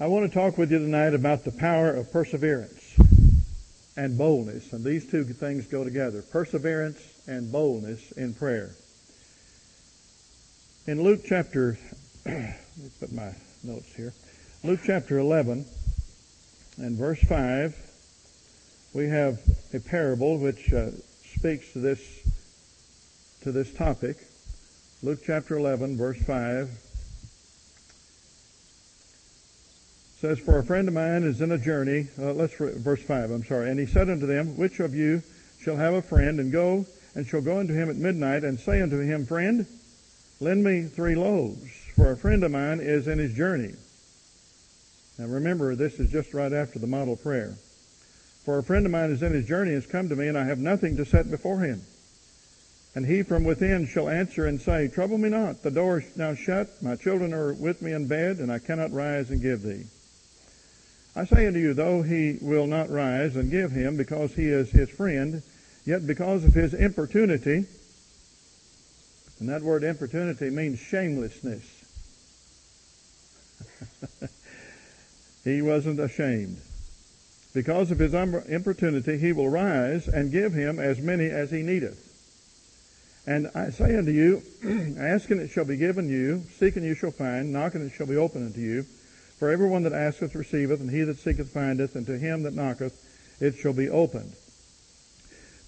I want to talk with you tonight about the power of perseverance and boldness. And these two things go together. Perseverance and boldness in prayer. In Luke chapter, let me put my notes here. Luke chapter 11 and verse 5, we have a parable which uh, speaks to this, to this topic. Luke chapter 11 verse 5 says, For a friend of mine is in a journey, uh, let's, verse 5, I'm sorry, and he said unto them, Which of you shall have a friend, and go, and shall go unto him at midnight, and say unto him, Friend, lend me three loaves, for a friend of mine is in his journey. Now remember, this is just right after the model prayer. For a friend of mine is in his journey, and has come to me, and I have nothing to set before him. And he from within shall answer and say, Trouble me not, the door is now shut, my children are with me in bed, and I cannot rise and give thee. I say unto you, though he will not rise and give him because he is his friend, yet because of his importunity, and that word importunity means shamelessness. he wasn't ashamed. Because of his importunity, he will rise and give him as many as he needeth. And I say unto you, ask and it shall be given you, seek and you shall find, knock and it shall be opened unto you. For everyone that asketh receiveth, and he that seeketh findeth, and to him that knocketh it shall be opened.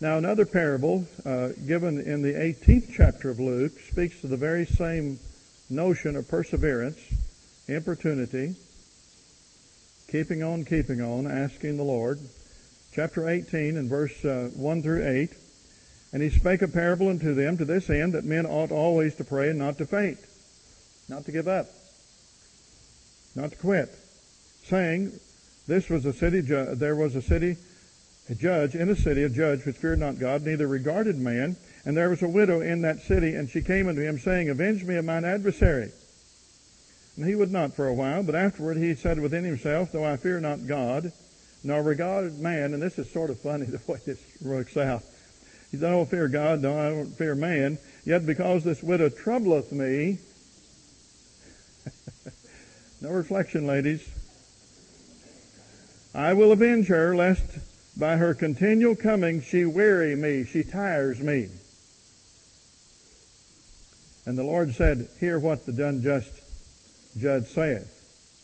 Now another parable uh, given in the 18th chapter of Luke speaks to the very same notion of perseverance, importunity, keeping on, keeping on, asking the Lord. Chapter 18 and verse uh, 1 through 8. And he spake a parable unto them to this end that men ought always to pray and not to faint, not to give up not to quit, saying, "This was a city. Ju- there was a city, a judge in a city, a judge which feared not God, neither regarded man. And there was a widow in that city, and she came unto him, saying, Avenge me of mine adversary. And he would not for a while, but afterward he said within himself, Though I fear not God, nor regard man, and this is sort of funny the way this works out. He said, I don't fear God, no, I don't fear man. Yet because this widow troubleth me, no reflection, ladies. I will avenge her, lest by her continual coming she weary me, she tires me. And the Lord said, Hear what the unjust judge saith.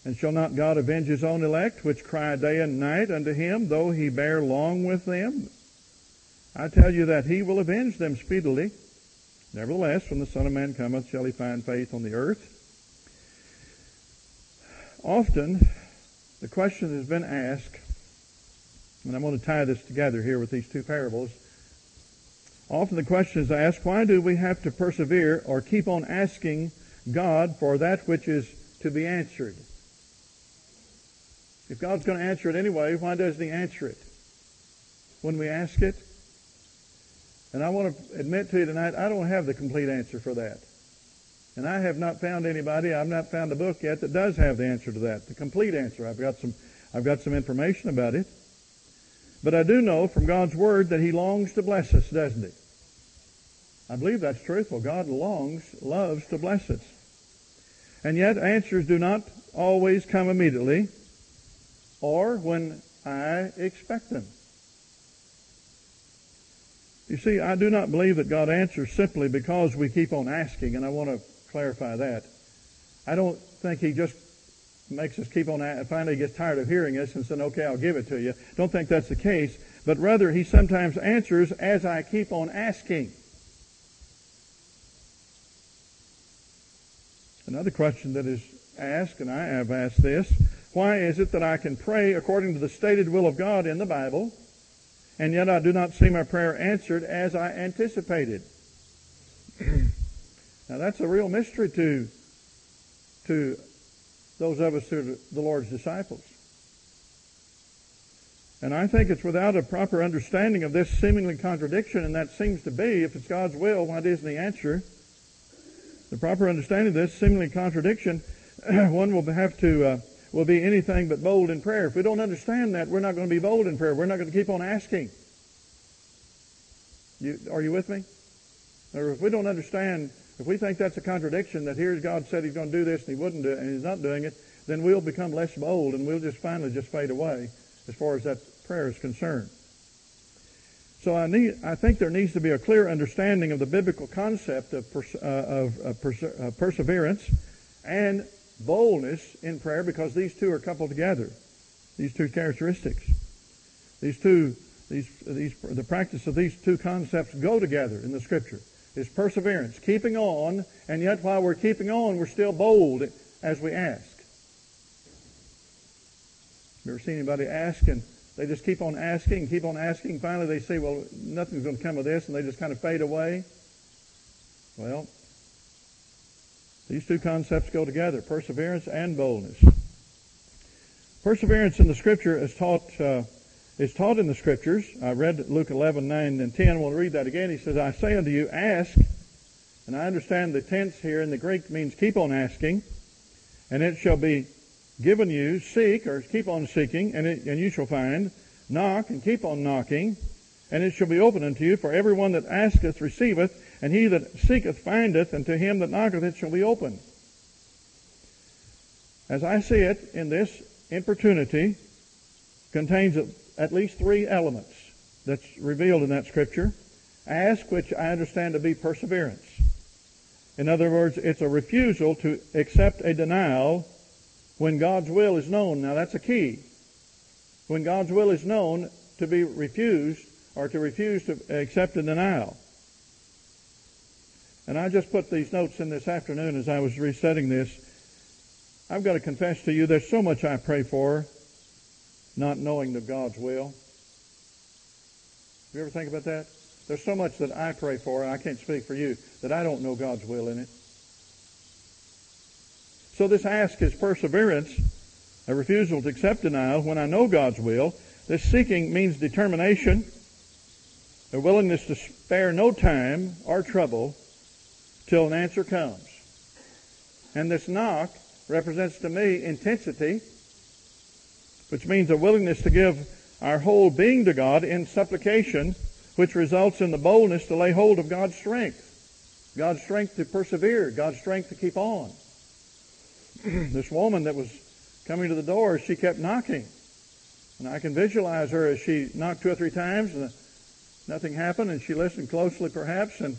And shall not God avenge his own elect, which cry day and night unto him, though he bear long with them? I tell you that he will avenge them speedily. Nevertheless, when the Son of Man cometh, shall he find faith on the earth? Often, the question has been asked, and I'm going to tie this together here with these two parables. Often the question is asked, why do we have to persevere or keep on asking God for that which is to be answered? If God's going to answer it anyway, why doesn't He answer it when we ask it? And I want to admit to you tonight, I don't have the complete answer for that. And I have not found anybody, I've not found a book yet that does have the answer to that, the complete answer. I've got some, I've got some information about it. But I do know from God's Word that He longs to bless us, doesn't He? I believe that's truthful. God longs, loves to bless us. And yet answers do not always come immediately or when I expect them. You see, I do not believe that God answers simply because we keep on asking, and I want to clarify that. I don't think he just makes us keep on, and finally gets tired of hearing us and says, okay, I'll give it to you. Don't think that's the case. But rather, he sometimes answers as I keep on asking. Another question that is asked, and I have asked this, why is it that I can pray according to the stated will of God in the Bible, and yet I do not see my prayer answered as I anticipated? Now that's a real mystery to, to those of us who are the Lord's disciples. And I think it's without a proper understanding of this seemingly contradiction, and that seems to be, if it's God's will, why doesn't He answer? The proper understanding of this seemingly contradiction, one will have to, uh, will be anything but bold in prayer. If we don't understand that, we're not going to be bold in prayer. We're not going to keep on asking. You, are you with me? Or if we don't understand if we think that's a contradiction, that here God said He's going to do this and He wouldn't do it, and He's not doing it, then we'll become less bold and we'll just finally just fade away as far as that prayer is concerned. So I need, I think there needs to be a clear understanding of the biblical concept of, pers- uh, of uh, pers- uh, perseverance and boldness in prayer because these two are coupled together. These two characteristics. These two, these, these, the practice of these two concepts go together in the scripture. Is perseverance, keeping on, and yet while we're keeping on, we're still bold as we ask. You ever seen anybody ask and they just keep on asking, keep on asking. Finally, they say, well, nothing's going to come of this, and they just kind of fade away. Well, these two concepts go together, perseverance and boldness. Perseverance in the Scripture is taught, uh, is taught in the Scriptures. I read Luke 11, 9, and 10. We'll read that again. He says, I say unto you, ask. And I understand the tense here in the Greek means keep on asking, and it shall be given you, seek, or keep on seeking, and, it, and you shall find, knock, and keep on knocking, and it shall be opened unto you, for every one that asketh receiveth, and he that seeketh findeth, and to him that knocketh it shall be opened. As I see it, in this importunity contains at least three elements that's revealed in that scripture. Ask, which I understand to be perseverance. In other words, it's a refusal to accept a denial when God's will is known. Now that's a key. When God's will is known, to be refused or to refuse to accept a denial. And I just put these notes in this afternoon as I was resetting this. I've got to confess to you, there's so much I pray for, not knowing the God's will. You ever think about that? There's so much that I pray for, and I can't speak for you, that I don't know God's will in it. So this ask is perseverance, a refusal to accept denial when I know God's will. This seeking means determination, a willingness to spare no time or trouble till an answer comes. And this knock represents to me intensity, which means a willingness to give our whole being to God in supplication, which results in the boldness to lay hold of God's strength. God's strength to persevere, God's strength to keep on. this woman that was coming to the door, she kept knocking. And I can visualize her as she knocked two or three times and nothing happened and she listened closely perhaps and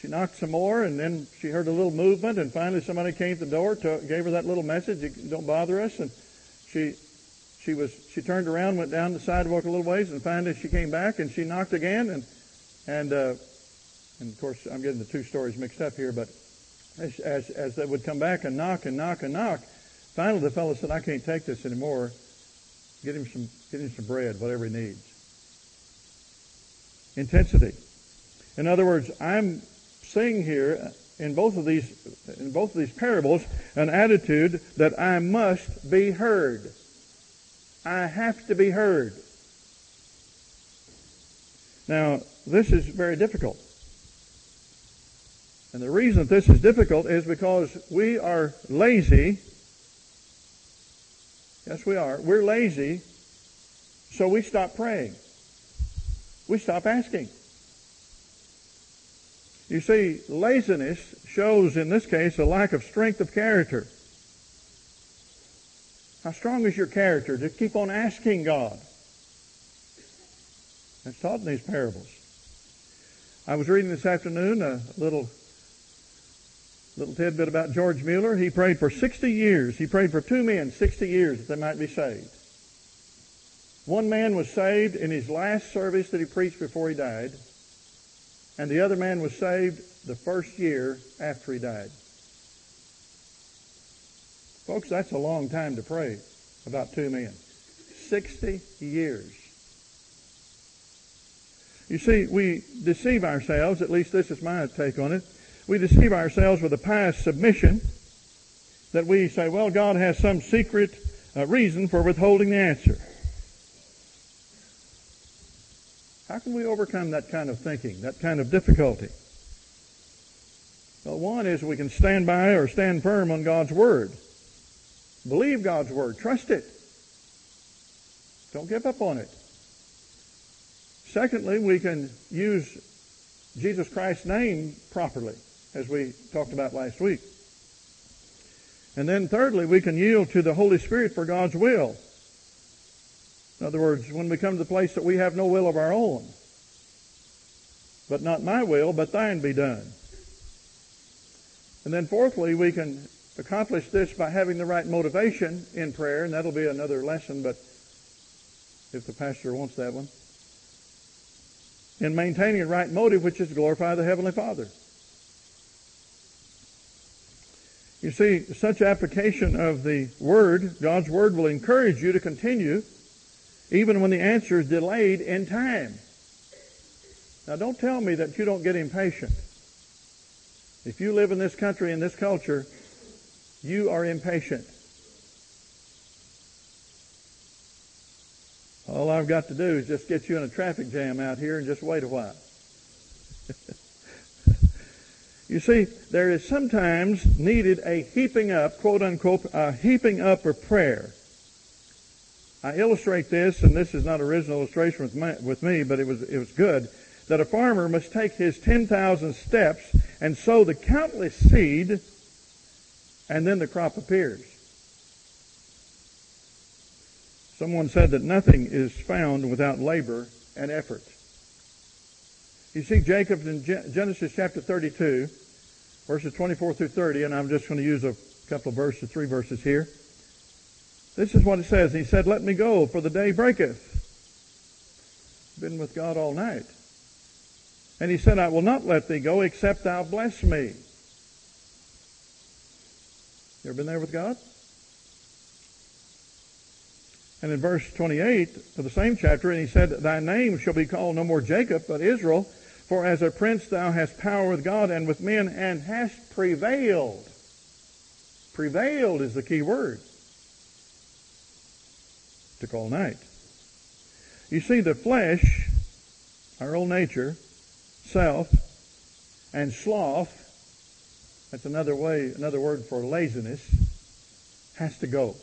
she knocked some more and then she heard a little movement and finally somebody came to the door, to, gave her that little message, don't bother us. And she, she was, she turned around, went down the sidewalk a little ways and finally she came back and she knocked again and, and, uh, and of course I'm getting the two stories mixed up here, but as, as, as they would come back and knock and knock and knock. Finally, the fellow said, I can't take this anymore. Get him some, get him some bread, whatever he needs. Intensity. In other words, I'm seeing here in both of these, in both of these parables, an attitude that I must be heard. I have to be heard. Now, this is very difficult. And the reason that this is difficult is because we are lazy. Yes, we are. We're lazy, so we stop praying. We stop asking. You see, laziness shows in this case a lack of strength of character. How strong is your character to keep on asking God? That's taught in these parables. I was reading this afternoon a little little tidbit about George Mueller. He prayed for 60 years. He prayed for two men 60 years that they might be saved. One man was saved in his last service that he preached before he died, and the other man was saved the first year after he died. Folks, that's a long time to pray about two men. 60 years. You see, we deceive ourselves, at least this is my take on it, we deceive ourselves with a pious submission that we say, well, God has some secret uh, reason for withholding the answer. How can we overcome that kind of thinking, that kind of difficulty? Well, one is we can stand by or stand firm on God's Word. Believe God's Word. Trust it. Don't give up on it. Secondly, we can use Jesus Christ's name properly as we talked about last week. And then thirdly, we can yield to the Holy Spirit for God's will. In other words, when we come to the place that we have no will of our own, but not my will, but thine be done. And then fourthly, we can accomplish this by having the right motivation in prayer, and that'll be another lesson, but if the pastor wants that one. In maintaining a right motive, which is to glorify the Heavenly Father. You see, such application of the Word, God's Word, will encourage you to continue even when the answer is delayed in time. Now don't tell me that you don't get impatient. If you live in this country, in this culture, you are impatient. All I've got to do is just get you in a traffic jam out here and just wait a while. you see, there is sometimes needed a heaping up, quote unquote, a heaping up of prayer. I illustrate this, and this is not original illustration with, my, with me, but it was, it was good, that a farmer must take his 10,000 steps and sow the countless seed, and then the crop appears. Someone said that nothing is found without labor and effort. You see Jacob in Genesis chapter 32, verses 24 through 30, and I'm just going to use a couple of verses, three verses here. This is what it says. He said, Let me go, for the day breaketh. Been with God all night. And he said, I will not let thee go except thou bless me. You ever been there with God? And in verse 28 of the same chapter, and he said, Thy name shall be called no more Jacob, but Israel, for as a prince thou hast power with God and with men, and hast prevailed. Prevailed is the key word took all night. You see, the flesh, our old nature, self, and sloth, that's another way, another word for laziness, has to go.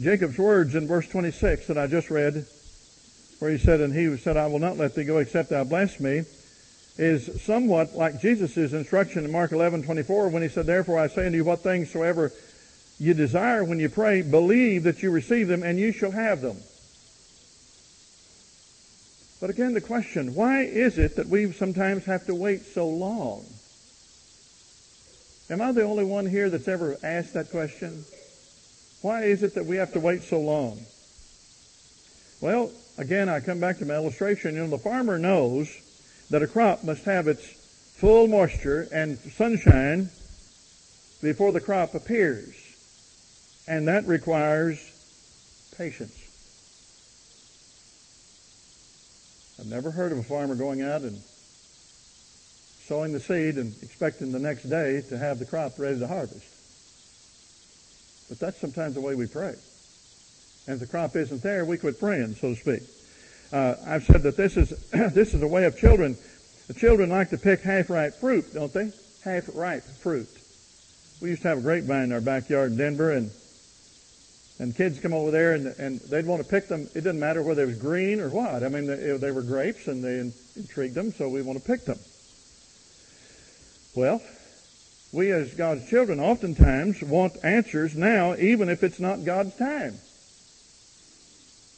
Jacob's words in verse 26 that I just read, where he said, and he said, I will not let thee go except thou bless me, is somewhat like Jesus' instruction in Mark 11, 24, when he said, Therefore I say unto you, what things soever you desire when you pray, believe that you receive them and you shall have them. But again, the question, why is it that we sometimes have to wait so long? Am I the only one here that's ever asked that question? Why is it that we have to wait so long? Well, again, I come back to my illustration. You know, the farmer knows that a crop must have its full moisture and sunshine before the crop appears. And that requires patience. I've never heard of a farmer going out and sowing the seed and expecting the next day to have the crop ready to harvest. But that's sometimes the way we pray. And if the crop isn't there, we quit praying, so to speak. Uh, I've said that this is this is a way of children. The children like to pick half-ripe fruit, don't they? Half-ripe fruit. We used to have a grapevine in our backyard in Denver, and and kids come over there and, and they'd want to pick them. It didn't matter whether it was green or what. I mean, they, they were grapes and they intrigued them, so we want to pick them. Well, we as God's children oftentimes want answers now, even if it's not God's time.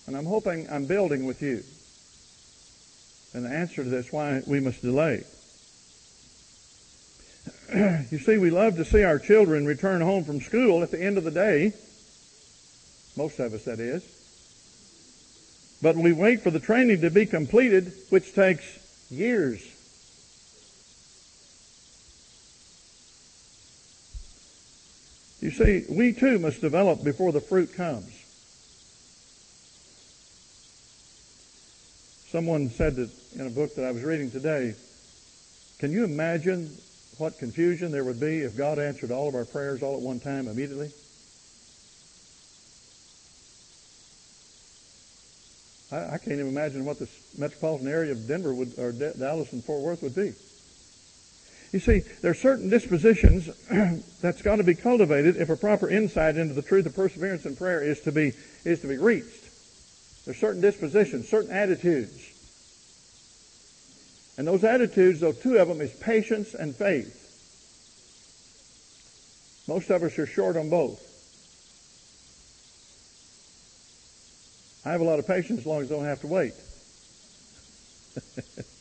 And I'm hoping I'm building with you. And the answer to this, why we must delay. you see, we love to see our children return home from school at the end of the day most of us, that is. But we wait for the training to be completed, which takes years. You see, we too must develop before the fruit comes. Someone said that in a book that I was reading today, can you imagine what confusion there would be if God answered all of our prayers all at one time immediately? I, I can't even imagine what the metropolitan area of Denver would, or D- Dallas and Fort Worth would be. You see, there are certain dispositions that's got to be cultivated if a proper insight into the truth of perseverance and prayer is to be is to be reached. There are certain dispositions, certain attitudes. And those attitudes, though two of them, is patience and faith. Most of us are short on both. I have a lot of patience as long as I don't have to wait.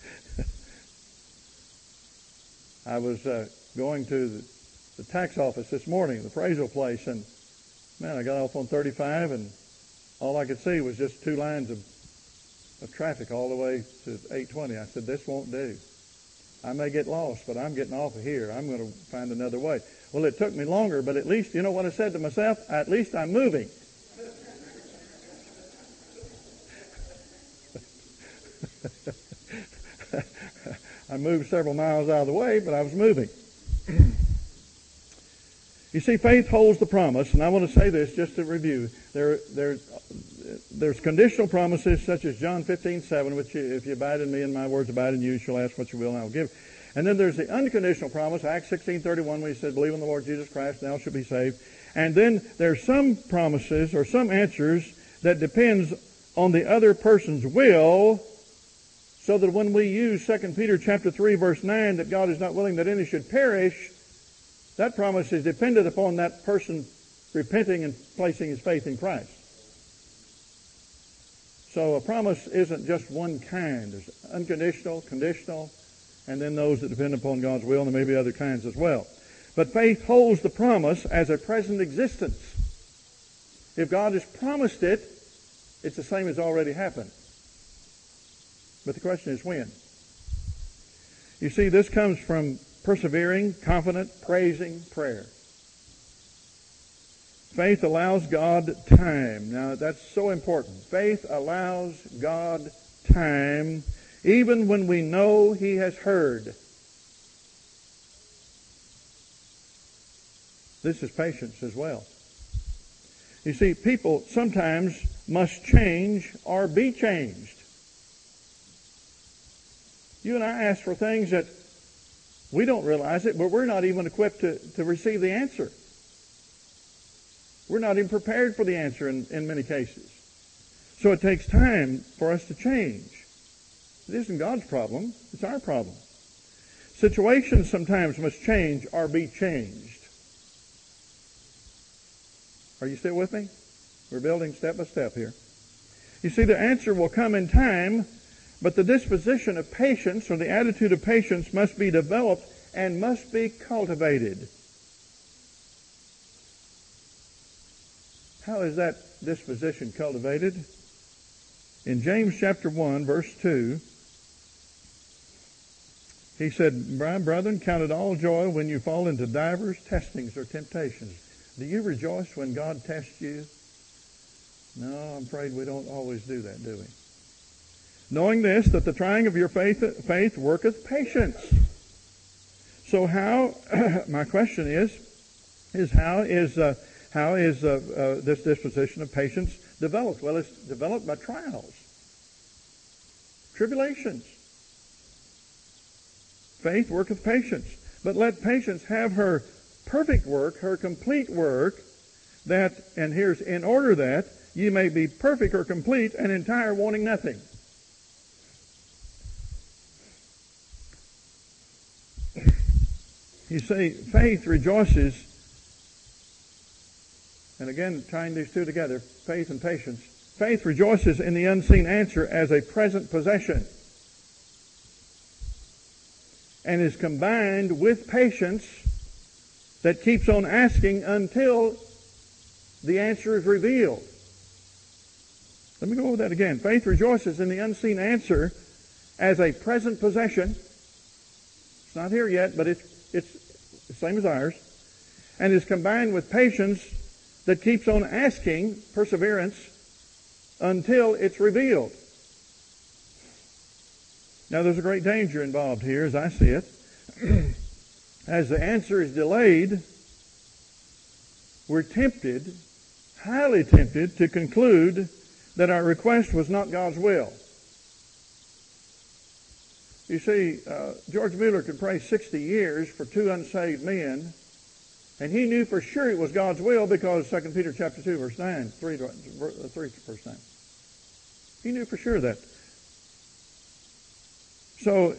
I was uh, going to the, the, tax office this morning, the appraisal place, and man, I got off on 35, and all I could see was just two lines of, of traffic all the way to 820. I said, this won't do. I may get lost, but I'm getting off of here. I'm going to find another way. Well, it took me longer, but at least, you know what I said to myself? At least I'm moving. I moved several miles out of the way, but I was moving. you see, faith holds the promise, and I want to say this just to review. There, there, there's conditional promises such as John 15, 7, which if you abide in me and my words abide in you, you shall ask what you will and I will give. And then there's the unconditional promise, Acts 16, 31, where he said, believe in the Lord Jesus Christ, thou shall be saved. And then there's some promises or some answers that depends on the other person's will so that when we use 2 Peter chapter 3 verse 9 that God is not willing that any should perish, that promise is dependent upon that person repenting and placing his faith in Christ. So a promise isn't just one kind. There's unconditional, conditional, and then those that depend upon God's will, and there may be other kinds as well. But faith holds the promise as a present existence. If God has promised it, it's the same as already happened. But the question is when. You see, this comes from persevering, confident, praising prayer. Faith allows God time. Now, that's so important. Faith allows God time even when we know He has heard. This is patience as well. You see, people sometimes must change or be changed. You and I ask for things that we don't realize it, but we're not even equipped to, to receive the answer. We're not even prepared for the answer in, in many cases. So it takes time for us to change. It isn't God's problem, it's our problem. Situations sometimes must change or be changed. Are you still with me? We're building step by step here. You see, the answer will come in time but the disposition of patience or the attitude of patience must be developed and must be cultivated. How is that disposition cultivated? In James chapter 1 verse 2, he said, Brethren, count it all joy when you fall into divers testings or temptations. Do you rejoice when God tests you? No, I'm afraid we don't always do that, do we? Knowing this, that the trying of your faith, faith worketh patience. So how, my question is, is how is, uh, how is uh, uh, this disposition of patience developed? Well, it's developed by trials, tribulations. Faith worketh patience. But let patience have her perfect work, her complete work, that, and here's, in order that ye may be perfect or complete and entire, wanting nothing. You see, faith rejoices, and again, tying these two together, faith and patience. Faith rejoices in the unseen answer as a present possession and is combined with patience that keeps on asking until the answer is revealed. Let me go over that again. Faith rejoices in the unseen answer as a present possession. It's not here yet, but it's it's the same as ours, and is combined with patience that keeps on asking, perseverance, until it's revealed. Now there's a great danger involved here as I see it. as the answer is delayed, we're tempted, highly tempted, to conclude that our request was not God's will. You see, uh, George Mueller could pray 60 years for two unsaved men, and he knew for sure it was God's will because 2 Peter chapter 2 verse 9, 3, 3 verse 9. He knew for sure that. So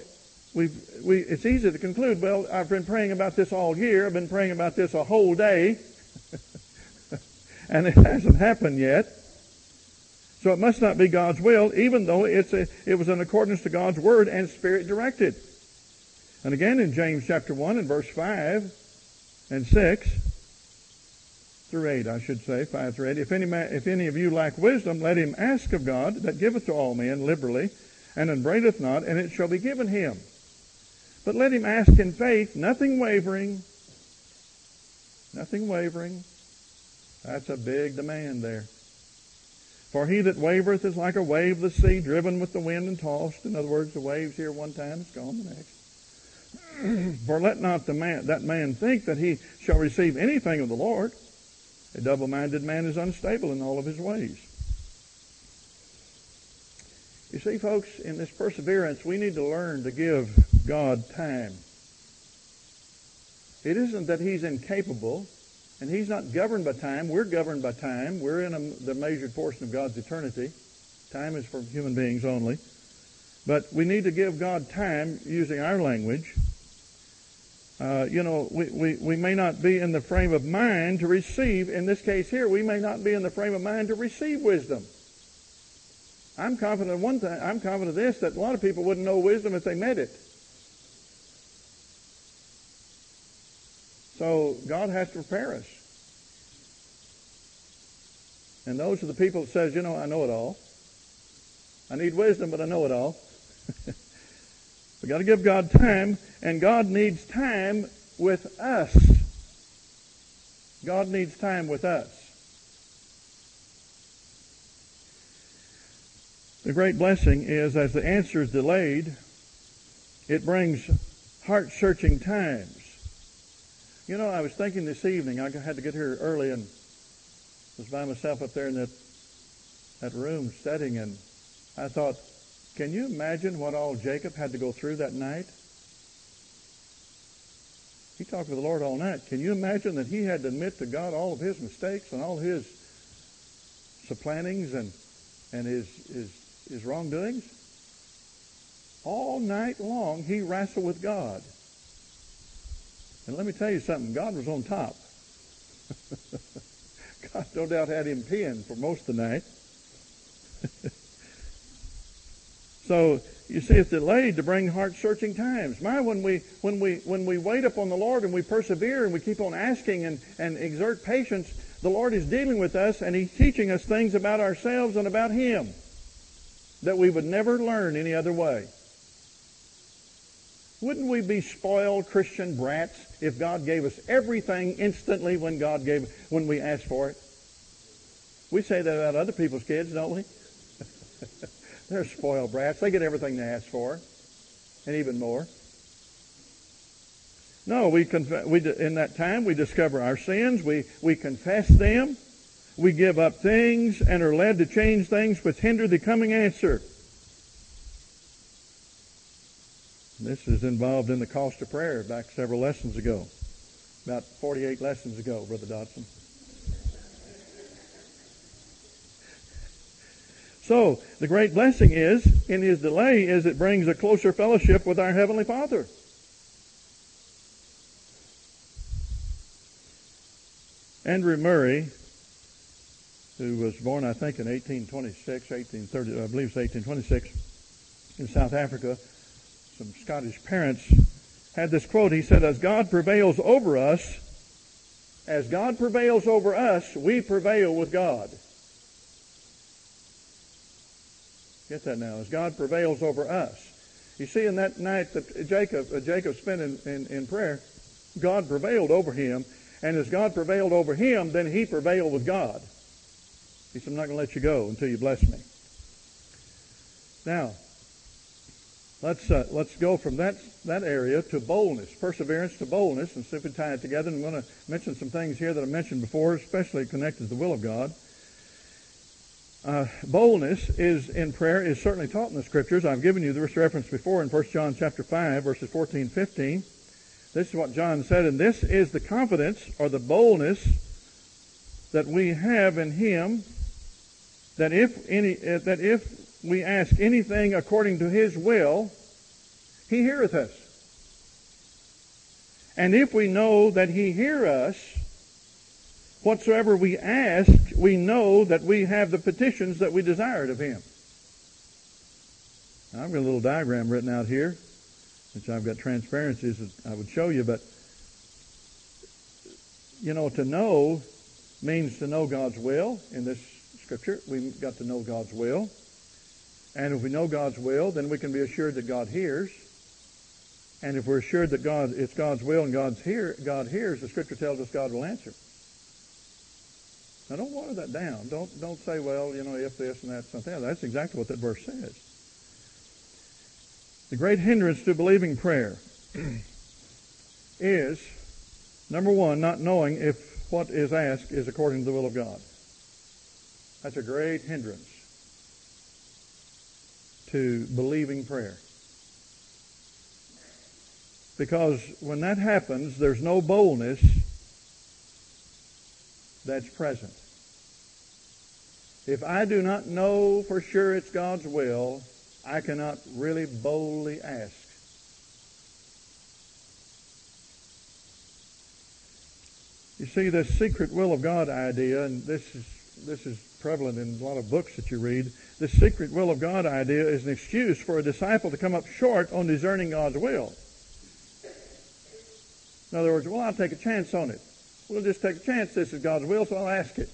we we, it's easy to conclude, well, I've been praying about this all year. I've been praying about this a whole day. and it hasn't happened yet. So it must not be God's will, even though it's a, it was in accordance to God's word and spirit directed. And again in James chapter 1 and verse 5 and 6 through 8, I should say, 5 through 8. If any, man, if any of you lack wisdom, let him ask of God that giveth to all men liberally and upbraideth not, and it shall be given him. But let him ask in faith, nothing wavering. Nothing wavering. That's a big demand there. For he that wavereth is like a wave of the sea, driven with the wind and tossed. In other words, the waves here one time, it's gone the next. For let not the man, that man think that he shall receive anything of the Lord. A double-minded man is unstable in all of his ways. You see, folks, in this perseverance, we need to learn to give God time. It isn't that He's incapable, and He's not governed by time. We're governed by time. We're in a, the measured portion of God's eternity. Time is for human beings only. But we need to give God time using our language. Uh, you know, we, we, we may not be in the frame of mind to receive, in this case here, we may not be in the frame of mind to receive wisdom. I'm confident one thing, I'm confident this, that a lot of people wouldn't know wisdom if they met it. So God has to prepare us. And those are the people that says, you know, I know it all. I need wisdom, but I know it all. we got to give God time, and God needs time with us. God needs time with us. The great blessing is as the answer is delayed, it brings heart searching times. You know, I was thinking this evening, I had to get here early and was by myself up there in that, that room studying, and I thought, can you imagine what all Jacob had to go through that night? He talked with the Lord all night. Can you imagine that he had to admit to God all of his mistakes and all his supplantings and, and his, his his wrongdoings. All night long, he wrestled with God. And let me tell you something, God was on top. God no doubt had him pinned for most of the night. so you see, it's delayed to bring heart-searching times. My, when we when we when we wait upon the Lord and we persevere and we keep on asking and, and exert patience, the Lord is dealing with us and He's teaching us things about ourselves and about Him that we would never learn any other way. Wouldn't we be spoiled Christian brats if God gave us everything instantly when God gave when we asked for it? We say that about other people's kids, don't we? They're spoiled brats. They get everything they ask for, and even more. No, we, conf- we in that time we discover our sins. We we confess them. We give up things and are led to change things which hinder the coming answer. This is involved in the cost of prayer back several lessons ago. About 48 lessons ago, Brother Dodson. So, the great blessing is, in his delay, is it brings a closer fellowship with our Heavenly Father. Andrew Murray who was born, I think, in 1826, 1830, I believe it's 1826, in South Africa. Some Scottish parents had this quote. He said, as God prevails over us, as God prevails over us, we prevail with God. Get that now. As God prevails over us. You see, in that night that Jacob, uh, Jacob spent in, in, in prayer, God prevailed over him. And as God prevailed over him, then he prevailed with God. He said, I'm not going to let you go until you bless me. Now, let's uh, let's go from that that area to boldness, perseverance to boldness, and simply tie it together. And I'm going to mention some things here that I mentioned before, especially connected to the will of God. Uh, boldness is in prayer is certainly taught in the scriptures. I've given you this reference before in 1 John chapter 5, verses 14, 15. This is what John said, and this is the confidence or the boldness that we have in Him that if any uh, that if we ask anything according to His will, He heareth us. And if we know that He hear us, whatsoever we ask, we know that we have the petitions that we desired of Him. Now, I've got a little diagram written out here, which I've got transparencies that I would show you, but you know, to know means to know God's will in this scripture. We've got to know God's will. And if we know God's will, then we can be assured that God hears. And if we're assured that God it's God's will and God's hear, God hears, the scripture tells us God will answer. Now don't water that down. Don't don't say, well, you know, if this and that, something else. That's exactly what that verse says. The great hindrance to believing prayer is number one, not knowing if what is asked is according to the will of God. That's a great hindrance to believing prayer. Because when that happens, there's no boldness that's present. If I do not know for sure it's God's will, I cannot really boldly ask. You see, this secret will of God idea, and this is this is prevalent in a lot of books that you read. This secret will of God idea is an excuse for a disciple to come up short on discerning God's will. In other words, well, I'll take a chance on it. We'll just take a chance. This is God's will, so I'll ask it.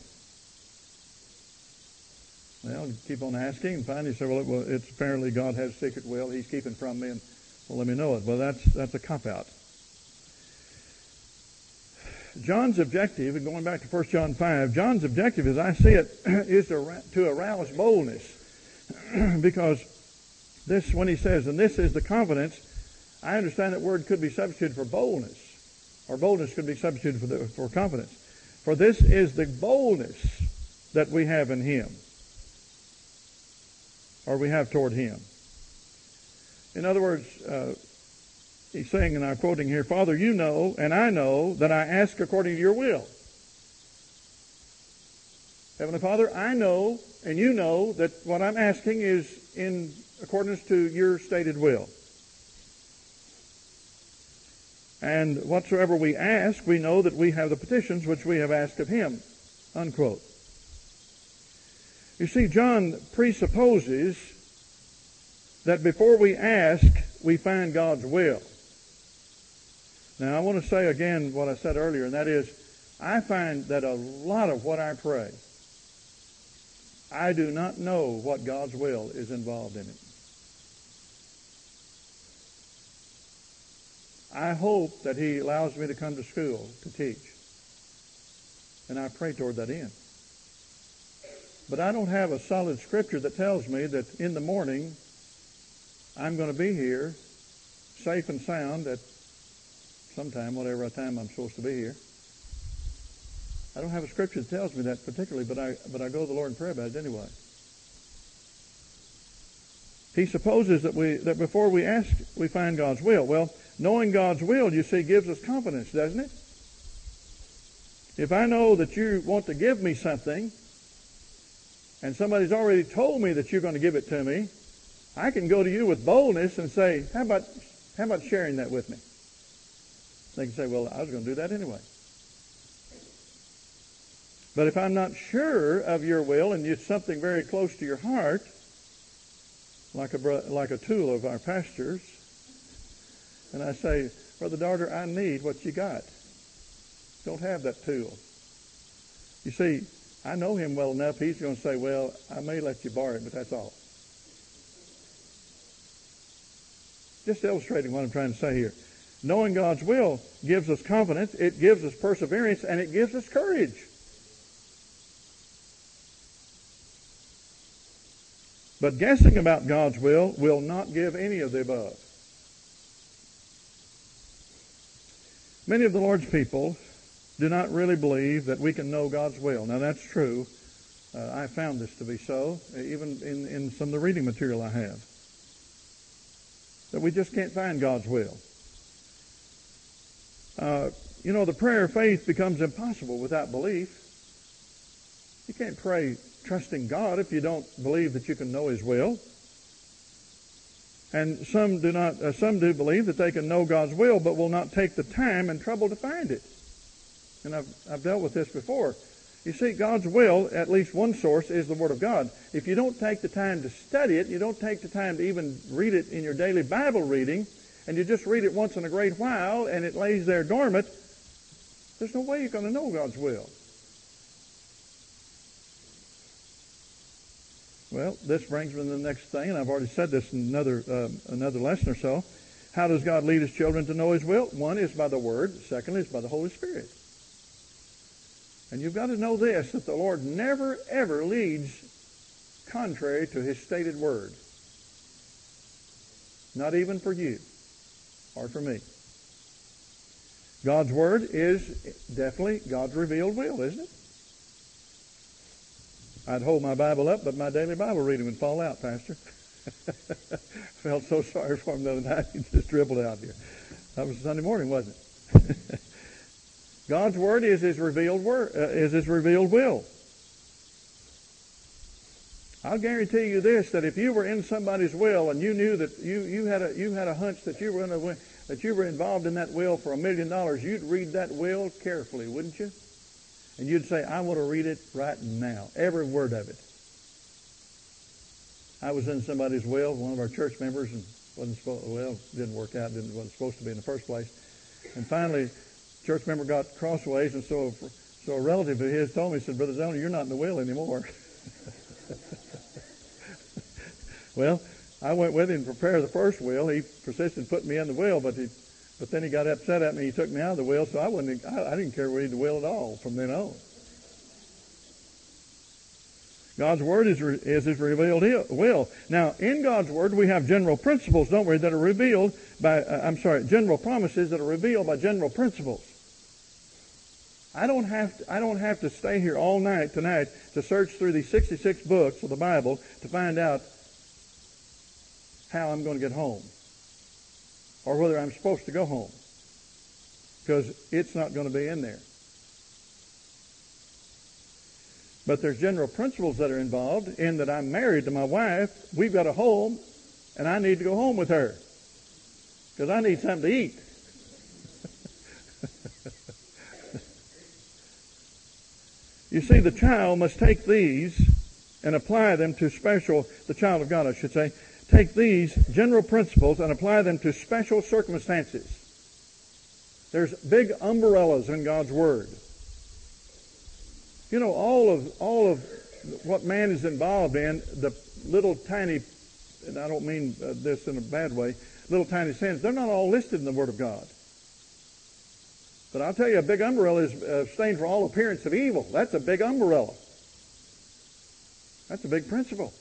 Well, keep on asking, and finally say, well, it, well, it's apparently God has secret will. He's keeping from me, and well, let me know it. Well, that's that's a cop out. John's objective, and going back to 1 John 5, John's objective, as I see it, is to, to arouse boldness. because this, when he says, and this is the confidence, I understand that word could be substituted for boldness, or boldness could be substituted for, the, for confidence. For this is the boldness that we have in him, or we have toward him. In other words, uh, He's saying, and I'm quoting here, Father, you know, and I know that I ask according to your will. Heavenly Father, I know and you know that what I'm asking is in accordance to your stated will. And whatsoever we ask, we know that we have the petitions which we have asked of him. Unquote. You see, John presupposes that before we ask, we find God's will. Now, I want to say again what I said earlier, and that is, I find that a lot of what I pray, I do not know what God's will is involved in it. I hope that He allows me to come to school to teach. And I pray toward that end. But I don't have a solid scripture that tells me that in the morning I'm going to be here safe and sound at sometime, whatever time I'm supposed to be here. I don't have a scripture that tells me that particularly, but I but I go to the Lord in prayer about it anyway. He supposes that we that before we ask, we find God's will. Well, knowing God's will, you see, gives us confidence, doesn't it? If I know that you want to give me something, and somebody's already told me that you're going to give it to me, I can go to you with boldness and say, "How about how about sharing that with me?" They can say, well, I was going to do that anyway. But if I'm not sure of your will and it's something very close to your heart, like a, like a tool of our pastors, and I say, Brother Darter, I need what you got. Don't have that tool. You see, I know him well enough, he's going to say, well, I may let you borrow it, but that's all. Just illustrating what I'm trying to say here knowing God's will gives us confidence, it gives us perseverance, and it gives us courage. But guessing about God's will will not give any of the above. Many of the Lord's people do not really believe that we can know God's will. Now that's true. Uh, I found this to be so, even in, in some of the reading material I have. That we just can't find God's will. Uh, you know, the prayer of faith becomes impossible without belief. You can't pray trusting God if you don't believe that you can know His will. And some do not, uh, some do believe that they can know God's will, but will not take the time and trouble to find it. And I've, I've dealt with this before. You see, God's will, at least one source, is the Word of God. If you don't take the time to study it, you don't take the time to even read it in your daily Bible reading, and you just read it once in a great while and it lays there dormant, there's no way you're going to know God's will. Well, this brings me to the next thing, and I've already said this in another uh, another lesson or so. How does God lead His children to know His will? One is by the Word. Secondly is by the Holy Spirit. And you've got to know this, that the Lord never, ever leads contrary to His stated Word. Not even for you or for me. God's Word is definitely God's revealed will, isn't it? I'd hold my Bible up, but my daily Bible reading would fall out, Pastor. Felt so sorry for him the other night. He just dribbled out here. That was Sunday morning, wasn't it? God's word is His revealed word, uh, is His revealed will. I'll guarantee you this: that if you were in somebody's will and you knew that you, you had a you had a hunch that you were going to that you were involved in that will for a million dollars, you'd read that will carefully, wouldn't you? And you'd say, "I want to read it right now, every word of it." I was in somebody's will, one of our church members, and wasn't well didn't work out, didn't wasn't supposed to be in the first place, and finally church member got crossways, and so so a relative of his told me, he said, Brother Zellner, you're not in the will anymore. well, I went with him to prepare the first will. He persisted in putting me in the will, but he, but then he got upset at me. He took me out of the will, so I wouldn't. I, I didn't care to read the will at all from then on. God's word is, is His revealed will. Now, in God's word, we have general principles, don't we, that are revealed by, uh, I'm sorry, general promises that are revealed by general principles. I don't have to, I don't have to stay here all night tonight to search through these 66 books of the Bible to find out how I'm going to get home or whether I'm supposed to go home because it's not going to be in there. But there's general principles that are involved in that I'm married to my wife. We've got a home and I need to go home with her because I need something to eat. You see, the child must take these and apply them to special, the child of God, I should say, take these general principles and apply them to special circumstances. There's big umbrellas in God's Word. You know, all of, all of what man is involved in, the little tiny, and I don't mean uh, this in a bad way, little tiny sins, they're not all listed in the Word of God. But I'll tell you, a big umbrella is uh, stained for all appearance of evil. That's a big umbrella. That's a big principle.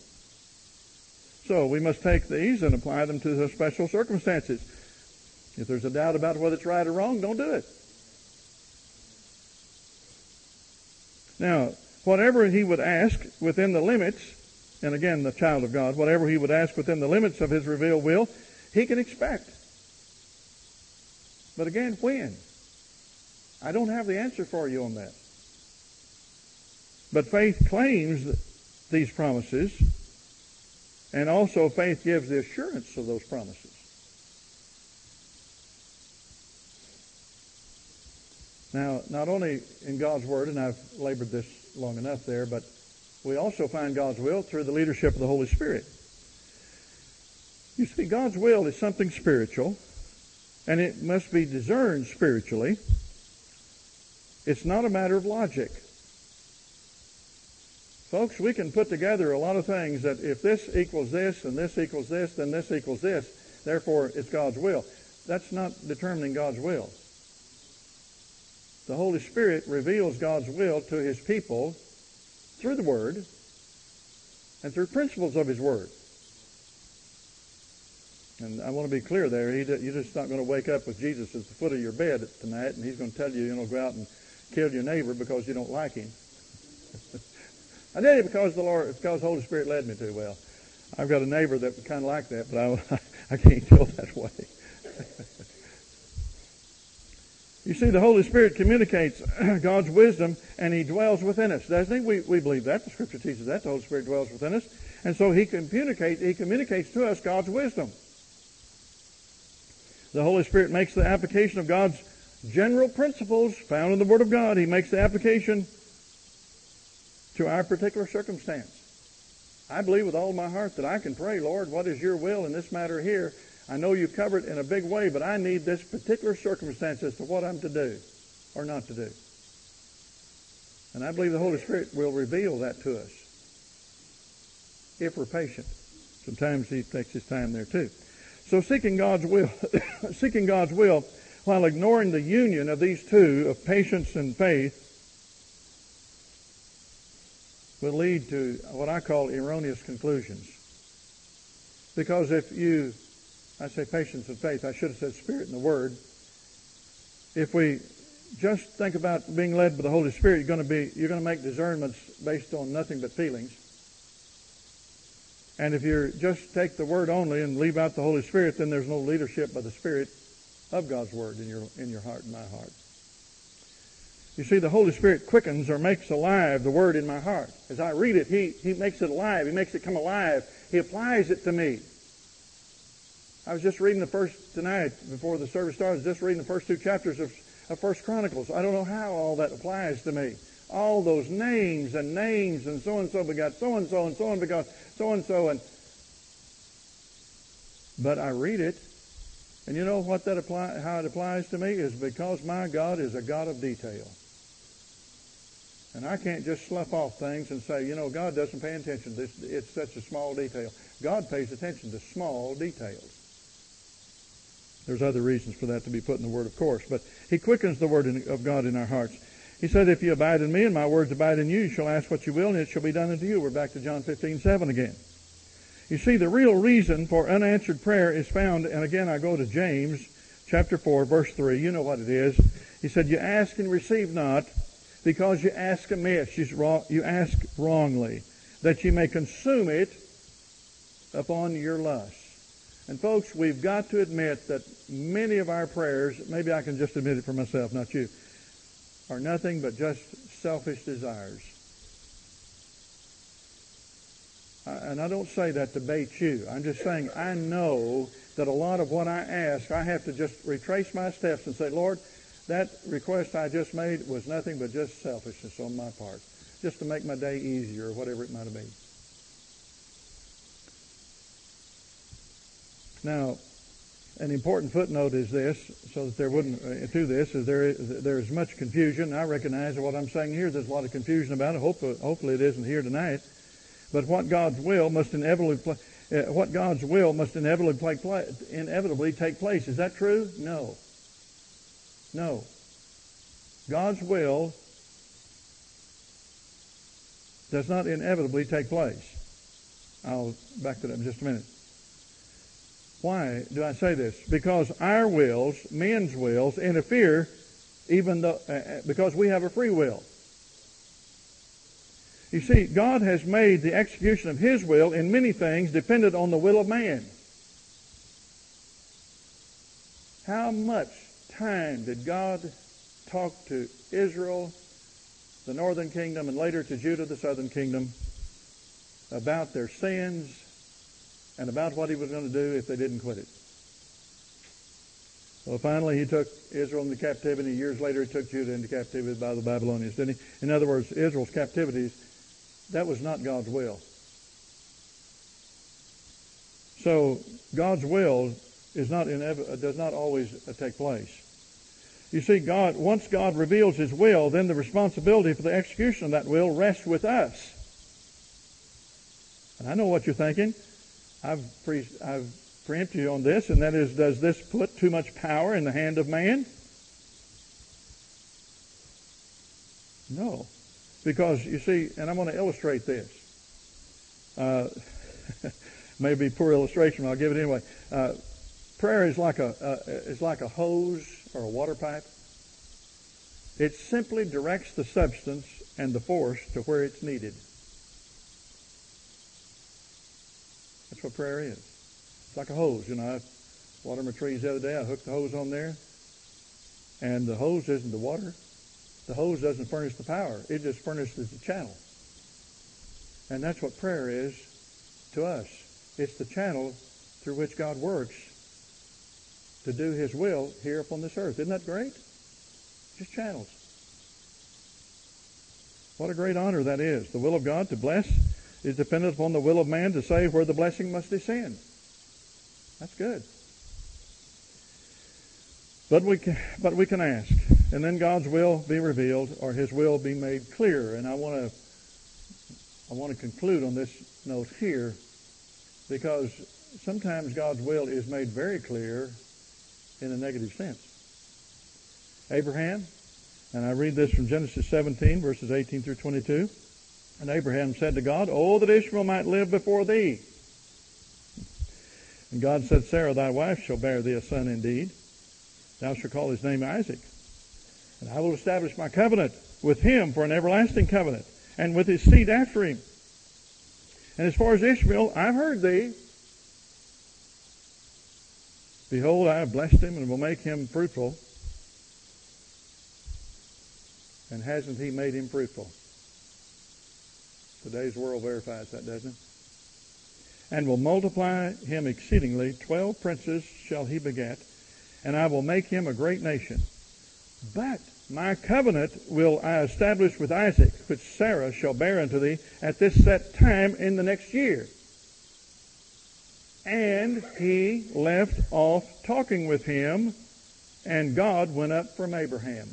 So we must take these and apply them to the special circumstances. If there's a doubt about whether it's right or wrong, don't do it. Now, whatever he would ask within the limits, and again, the child of God, whatever he would ask within the limits of his revealed will, he can expect. But again, when? I don't have the answer for you on that. But faith claims these promises, and also faith gives the assurance of those promises. Now, not only in God's Word, and I've labored this long enough there, but we also find God's will through the leadership of the Holy Spirit. You see, God's will is something spiritual, and it must be discerned spiritually. It's not a matter of logic. Folks, we can put together a lot of things that if this equals this and this equals this, then this equals this, therefore it's God's will. That's not determining God's will. The Holy Spirit reveals God's will to His people through the Word and through principles of His Word. And I want to be clear there. You're just not going to wake up with Jesus at the foot of your bed tonight and He's going to tell you, you know, go out and kill your neighbor because you don't like him. I did it because the Lord, because the Holy Spirit led me to. Well, I've got a neighbor that kind of like that, but I, I can't go that way. you see, the Holy Spirit communicates God's wisdom, and He dwells within us, doesn't He? We, we believe that. The Scripture teaches that the Holy Spirit dwells within us, and so He communicates He communicates to us God's wisdom. The Holy Spirit makes the application of God's general principles found in the Word of God. He makes the application to our particular circumstance. I believe with all my heart that I can pray, Lord, what is your will in this matter here? I know you cover it in a big way, but I need this particular circumstance as to what I'm to do or not to do. And I believe the Holy Spirit will reveal that to us if we're patient. Sometimes He takes His time there too. So seeking God's will, seeking God's will while ignoring the union of these two of patience and faith will lead to what I call erroneous conclusions. Because if you, I say patience and faith, I should have said spirit and the word. If we just think about being led by the Holy Spirit, you're going to be, you're going to make discernments based on nothing but feelings. And if you just take the word only and leave out the Holy Spirit, then there's no leadership by the Spirit of God's word in your in your heart and my heart. You see, the Holy Spirit quickens or makes alive the word in my heart. As I read it, He He makes it alive. He makes it come alive. He applies it to me. I was just reading the first tonight before the service started. Just reading the first two chapters of, of First Chronicles. I don't know how all that applies to me. All those names and names and so and so begot so and so and so and begot so and so and but I read it and you know what that apply how it applies to me is because my God is a God of detail. And I can't just slough off things and say, you know, God doesn't pay attention. This it's such a small detail. God pays attention to small details. There's other reasons for that to be put in the Word, of course, but He quickens the Word of God in our hearts. He said, If you abide in me and my words abide in you, you shall ask what you will and it shall be done unto you. We're back to John 15, 7 again. You see, the real reason for unanswered prayer is found, and again I go to James chapter 4, verse 3. You know what it is. He said, You ask and receive not because you ask amiss. You ask wrongly, that you may consume it upon your lust. And folks, we've got to admit that many of our prayers, maybe I can just admit it for myself, not you, are nothing but just selfish desires. And I don't say that to bait you. I'm just saying I know that a lot of what I ask, I have to just retrace my steps and say, Lord, that request I just made was nothing but just selfishness on my part, just to make my day easier or whatever it might have been. Now, an important footnote is this, so that there wouldn't uh, to this is there there is much confusion. I recognize what I'm saying here. There's a lot of confusion about it. Hopefully, hopefully it isn't here tonight. But what God's will must inevitably uh, what God's will must inevitably inevitably take place. Is that true? No. No. God's will does not inevitably take place. I'll back that up in just a minute. Why do I say this? Because our wills, men's wills, interfere even though, uh, uh, because we have a free will. You see, God has made the execution of His will in many things dependent on the will of man. How much time did God talk to Israel, the northern kingdom, and later to Judah, the southern kingdom, about their sins and about what he was going to do if they didn't quit it. Well, finally, he took Israel into captivity. Years later, he took Judah into captivity by the Babylonians, didn't he? In other words, Israel's captivities, that was not God's will. So, God's will is not inev- does not always take place. You see, God, once God reveals His will, then the responsibility for the execution of that will rests with us. And I know what you're thinking. I've, pre- I've preempted you on this, and that is, does this put too much power in the hand of man? No. Because, you see, and I'm going to illustrate this. Uh, maybe poor illustration, but I'll give it anyway. Uh, prayer is like a uh, is like a hose or a water pipe. It simply directs the substance and the force to where it's needed. That's what prayer is. It's like a hose. You know, I watered my trees the other day. I hooked the hose on there. And the hose isn't the water. The hose doesn't furnish the power. It just furnishes the channel. And that's what prayer is to us. It's the channel through which God works to do His will here upon this earth. Isn't that great? Just channels. What a great honor that is. The will of God to bless is dependent upon the will of man to say where the blessing must descend. That's good. But we can, but we can ask, and then God's will be revealed, or His will be made clear. And I want to, I want to conclude on this note here, because sometimes God's will is made very clear in a negative sense. Abraham, and I read this from Genesis 17, verses 18 through 22. And Abraham said to God, Oh, that Ishmael might live before thee. And God said, Sarah, thy wife, shall bear thee a son indeed. Thou shalt call his name Isaac. And I will establish my covenant with him for an everlasting covenant, and with his seed after him. And as far as Ishmael, I've heard thee. Behold, I have blessed him and will make him fruitful. And hasn't he made him fruitful? Today's world verifies that, doesn't it? And will multiply him exceedingly. Twelve princes shall he beget, and I will make him a great nation. But my covenant will I establish with Isaac, which Sarah shall bear unto thee at this set time in the next year. And he left off talking with him, and God went up from Abraham.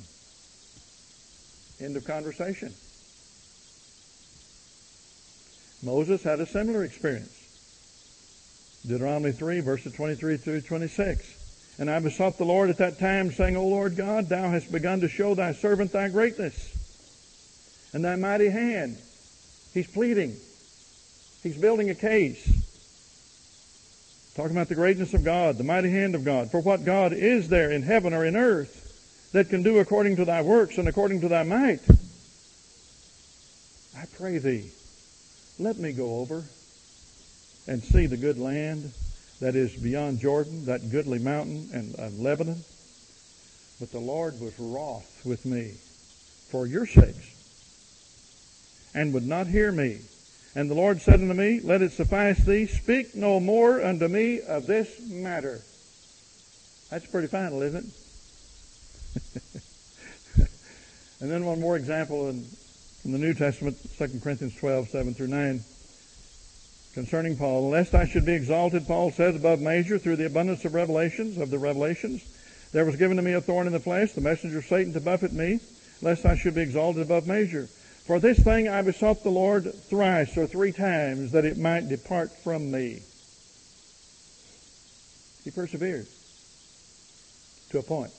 End of conversation. Moses had a similar experience. Deuteronomy 3, verses 23 through 26. And I besought the Lord at that time, saying, O Lord God, thou hast begun to show thy servant thy greatness and thy mighty hand. He's pleading. He's building a case. Talking about the greatness of God, the mighty hand of God. For what God is there in heaven or in earth that can do according to thy works and according to thy might? I pray thee, let me go over and see the good land that is beyond Jordan, that goodly mountain and uh, Lebanon. But the Lord was wroth with me for your sakes and would not hear me. And the Lord said unto me, Let it suffice thee, speak no more unto me of this matter. That's pretty final, isn't it? and then one more example in from the New Testament, 2 Corinthians 12, 7 through 9. Concerning Paul, lest I should be exalted, Paul says, above measure through the abundance of revelations, of the revelations. There was given to me a thorn in the flesh, the messenger of Satan to buffet me, lest I should be exalted above measure. For this thing I besought the Lord thrice or three times that it might depart from me. He persevered to a point.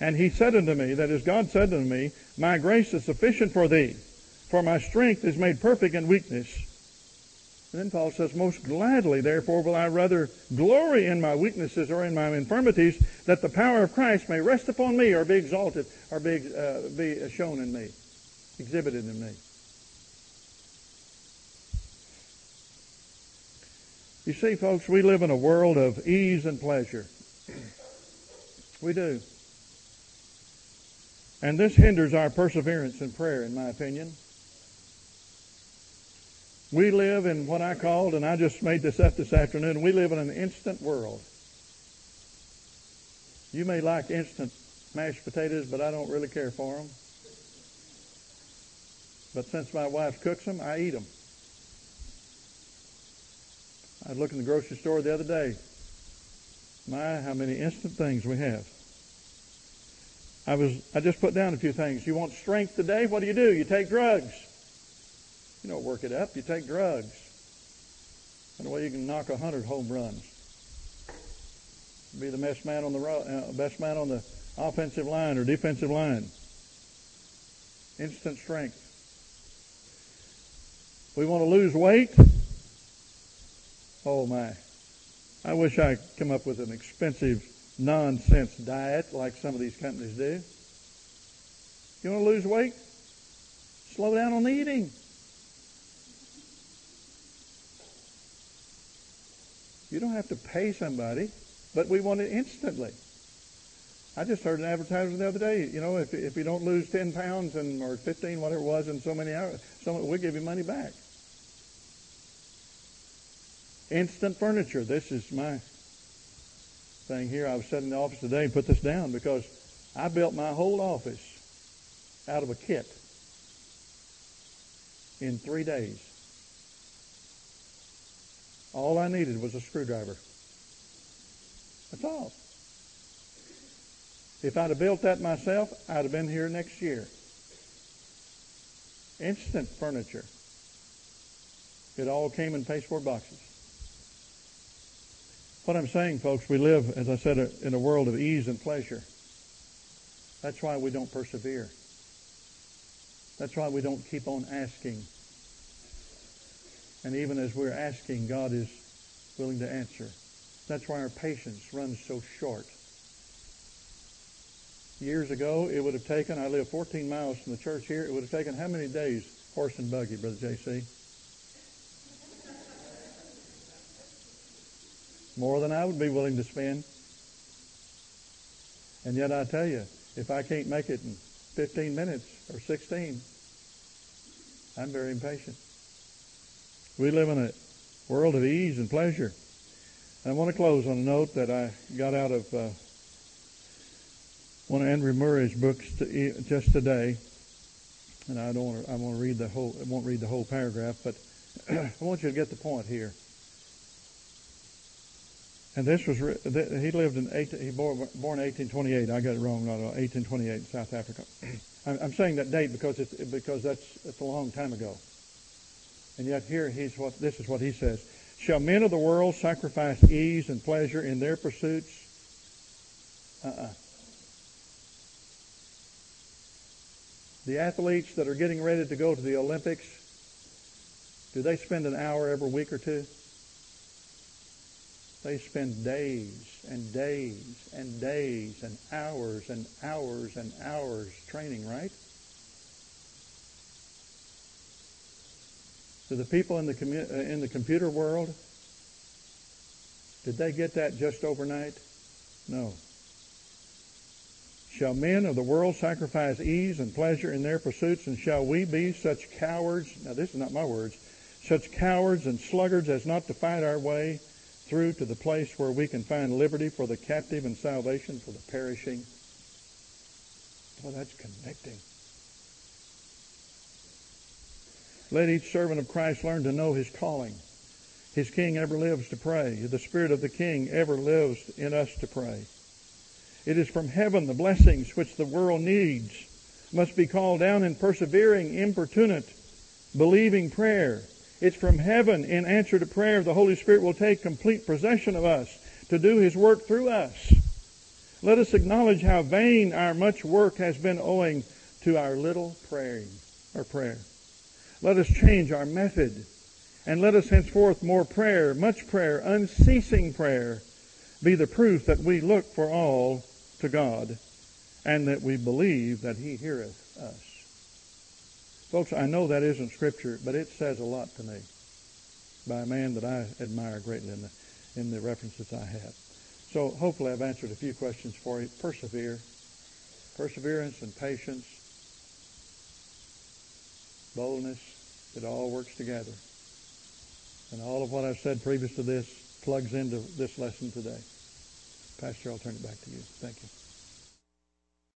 And he said unto me, that is, God said unto me, My grace is sufficient for thee, for my strength is made perfect in weakness. And then Paul says, Most gladly, therefore, will I rather glory in my weaknesses or in my infirmities, that the power of Christ may rest upon me or be exalted or be, uh, be shown in me, exhibited in me. You see, folks, we live in a world of ease and pleasure. We do. And this hinders our perseverance in prayer, in my opinion. We live in what I called, and I just made this up this afternoon, we live in an instant world. You may like instant mashed potatoes, but I don't really care for them. But since my wife cooks them, I eat them. I was looking in the grocery store the other day. My, how many instant things we have. I was I just put down a few things. You want strength today? What do you do? You take drugs. You don't work it up. You take drugs. And the way you can knock a hundred home runs. Be the best man on the uh, best man on the offensive line or defensive line. Instant strength. We want to lose weight. Oh my! I wish I could come up with an expensive nonsense diet like some of these companies do. You want to lose weight? Slow down on the eating. You don't have to pay somebody, but we want it instantly. I just heard an advertisement the other day. You know, if if you don't lose ten pounds and or fifteen, whatever it was, in so many hours, so we'll give you money back. Instant furniture. This is my thing here. I was sitting in the office today and put this down because I built my whole office out of a kit in three days. All I needed was a screwdriver. That's all. If I'd have built that myself, I'd have been here next year. Instant furniture. It all came in pasteboard boxes. What I'm saying, folks, we live, as I said, in a world of ease and pleasure. That's why we don't persevere. That's why we don't keep on asking. And even as we're asking, God is willing to answer. That's why our patience runs so short. Years ago, it would have taken, I live 14 miles from the church here, it would have taken how many days, horse and buggy, Brother J.C.? More than I would be willing to spend. And yet I tell you, if I can't make it in 15 minutes or 16, I'm very impatient. We live in a world of ease and pleasure. And I want to close on a note that I got out of uh, one of Andrew Murray's books to, just today, and I don't want to, I want to read the whole. I won't read the whole paragraph, but I want you to get the point here. And this was he lived in 18, he born, born 1828. I got it wrong. Not uh, 1828 in South Africa. I'm saying that date because it's because that's it's a long time ago. And yet here he's what this is what he says. Shall men of the world sacrifice ease and pleasure in their pursuits? Uh-uh. The athletes that are getting ready to go to the Olympics, do they spend an hour every week or two? They spend days and days and days and hours and hours and hours training, right? To the people in the, commu- uh, in the computer world, did they get that just overnight? No. Shall men of the world sacrifice ease and pleasure in their pursuits, and shall we be such cowards? Now, this is not my words. Such cowards and sluggards as not to fight our way through to the place where we can find liberty for the captive and salvation for the perishing. Well, that's connecting. Let each servant of Christ learn to know his calling. His king ever lives to pray. The spirit of the king ever lives in us to pray. It is from heaven the blessings which the world needs must be called down in persevering, importunate, believing prayer. It's from heaven in answer to prayer the Holy Spirit will take complete possession of us to do His work through us. Let us acknowledge how vain our much work has been owing to our little praying or prayer. Let us change our method and let us henceforth more prayer, much prayer, unceasing prayer be the proof that we look for all to God and that we believe that He heareth us. Folks, I know that isn't Scripture, but it says a lot to me by a man that I admire greatly in the, in the references I have. So hopefully I've answered a few questions for you. Persevere. Perseverance and patience boldness, it all works together. And all of what I've said previous to this plugs into this lesson today. Pastor, I'll turn it back to you. Thank you.